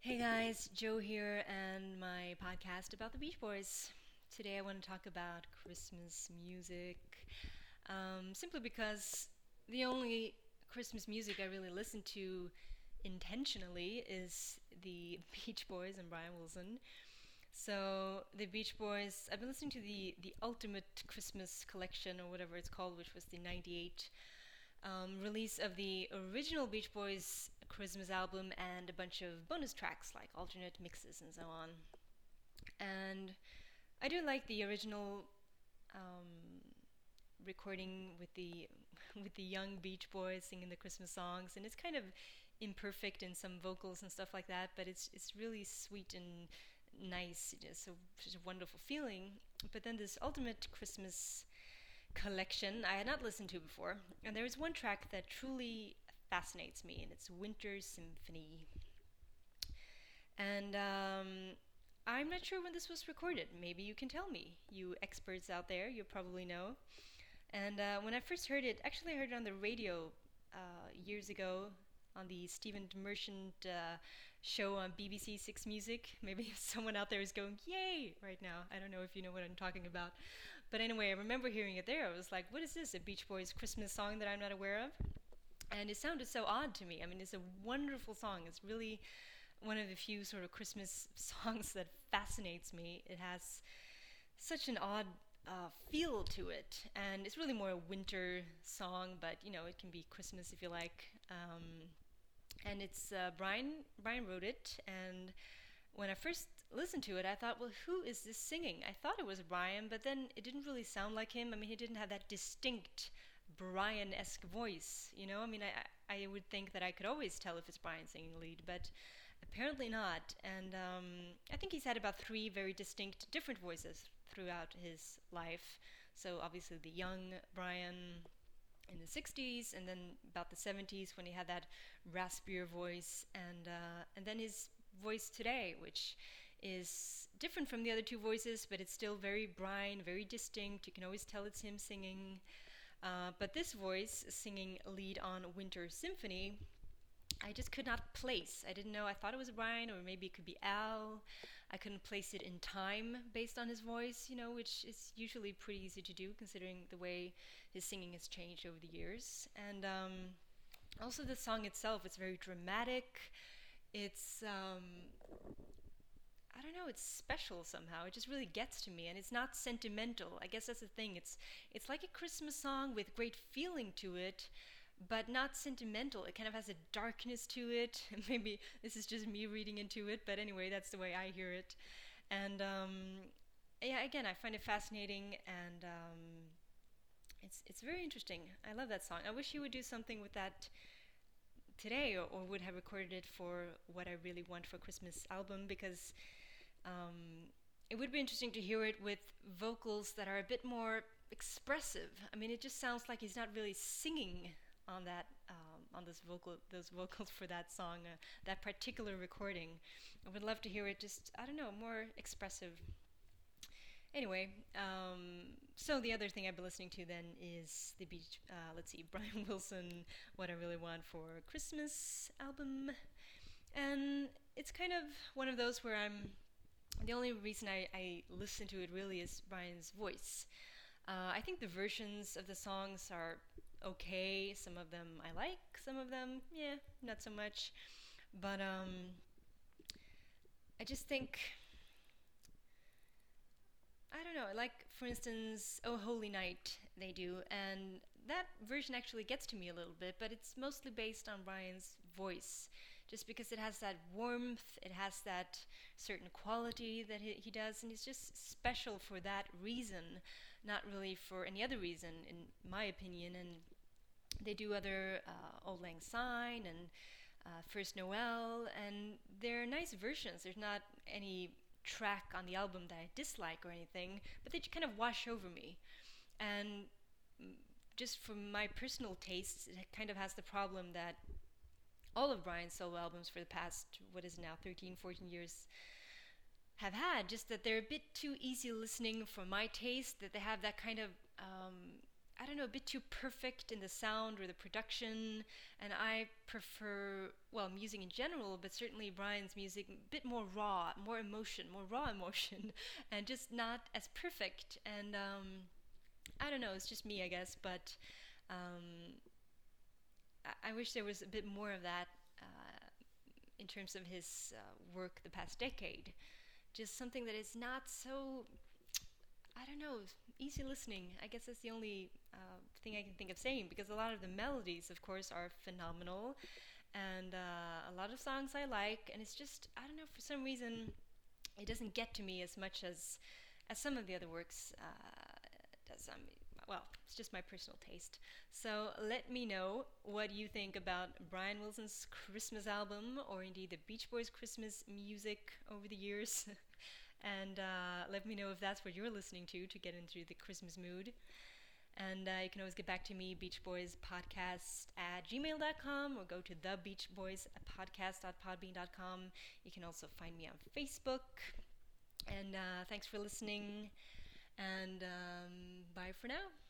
Hey guys, Joe here, and my podcast about the Beach Boys. Today I want to talk about Christmas music, um, simply because the only Christmas music I really listen to intentionally is the Beach Boys and Brian Wilson. So the Beach Boys, I've been listening to the the Ultimate Christmas Collection or whatever it's called, which was the '98 um, release of the original Beach Boys Christmas album and a bunch of bonus tracks like alternate mixes and so on. And I do like the original um, recording with the with the young Beach Boys singing the Christmas songs, and it's kind of imperfect in some vocals and stuff like that, but it's it's really sweet and nice, a, such a wonderful feeling. But then this ultimate Christmas collection I had not listened to before, and there is one track that truly fascinates me, and it's Winter Symphony. And um, I'm not sure when this was recorded. Maybe you can tell me. You experts out there, you probably know. And uh, when I first heard it, actually, I heard it on the radio uh, years ago on the Stephen Merchant uh, show on BBC Six Music. Maybe someone out there is going, yay, right now. I don't know if you know what I'm talking about. But anyway, I remember hearing it there. I was like, what is this? A Beach Boys Christmas song that I'm not aware of? And it sounded so odd to me. I mean, it's a wonderful song. It's really one of the few sort of Christmas songs that fascinates me. It has such an odd uh, feel to it, and it's really more a winter song, but you know it can be Christmas if you like. Um, and it's uh, Brian. Brian wrote it, and when I first listened to it, I thought, well, who is this singing? I thought it was Brian, but then it didn't really sound like him. I mean, he didn't have that distinct Brian-esque voice. You know, I mean, I I would think that I could always tell if it's Brian singing lead, but apparently not. And um, I think he's had about three very distinct, different voices throughout his life. So obviously the young Brian in the 60s, and then about the 70s when he had that raspier voice, and uh, and then his voice today, which is different from the other two voices, but it's still very Brian, very distinct. You can always tell it's him singing. Uh, but this voice singing lead on Winter Symphony I just could not place. I didn't know. I thought it was Brian, or maybe it could be Al. I couldn't place it in time based on his voice, you know, which is usually pretty easy to do considering the way his singing has changed over the years. And um, also, the song itself, it's very dramatic. It's, um, I don't know, it's special somehow. It just really gets to me, and it's not sentimental. I guess that's the thing. It's, it's like a Christmas song with great feeling to it but not sentimental. It kind of has a darkness to it. Maybe this is just me reading into it, but anyway, that's the way I hear it. And um, yeah, again, I find it fascinating, and um, it's it's very interesting. I love that song. I wish he would do something with that today, or, would have recorded it for what I really want for Christmas album because. Um, it would be interesting to hear it with vocals that are a bit more expressive. I mean, it just sounds like he's not really singing on that um, on this vocal those vocals for that song, uh, that particular recording. I would love to hear it just I don't know more expressive. Anyway, um, so the other thing I've been listening to then is the beach. Uh, let's see, Brian Wilson, "What I Really Want for Christmas" album, and it's kind of one of those where I'm. The only reason I, I listen to it really is Brian's voice. Uh, I think the versions of the songs are okay. Some of them I like, some of them, yeah, not so much. But um, I just think I don't know, like for instance, Oh Holy Night, they do, and that version actually gets to me a little bit, but it's mostly based on Brian's voice, just because it has that warmth, it has that certain quality that he, he does, and it's just special for that reason, not really for any other reason, in my opinion. And they do other uh, Auld Lang Syne and uh, First Noel, and they're nice versions. There's not any track on the album that I dislike or anything, but they just kind of wash over me. And just from my personal tastes, it kind of has the problem that all of Brian's solo albums for the past, what is now, 13, 14 years have had, just that they're a bit too easy listening for my taste, that they have that kind of, um, I don't know, a bit too perfect in the sound or the production. And I prefer, well, music in general, but certainly Brian's music, a bit more raw, more emotion, more raw emotion, and just not as perfect. And um, I don't know, it's just me, I guess, but um, I-, I wish there was a bit more of that uh, in terms of his uh, work the past decade. Just something that is not so I don't know, easy listening. I guess that's the only uh, thing I can think of saying because a lot of the melodies, of course, are phenomenal, and uh, a lot of songs I like. And it's just I don't know for some reason it doesn't get to me as much as as some of the other works uh, does. Um, well, it's just my personal taste. So let me know what you think about Brian Wilson's Christmas album, or indeed the Beach Boys' Christmas music over the years. and uh, let me know if that's what you're listening to to get into the Christmas mood. And uh, you can always get back to me, Beach Boys Podcast at gmail.com, or go to the Beach Boys Podcast.podbean.com. You can also find me on Facebook. And uh, thanks for listening. And um, bye for now.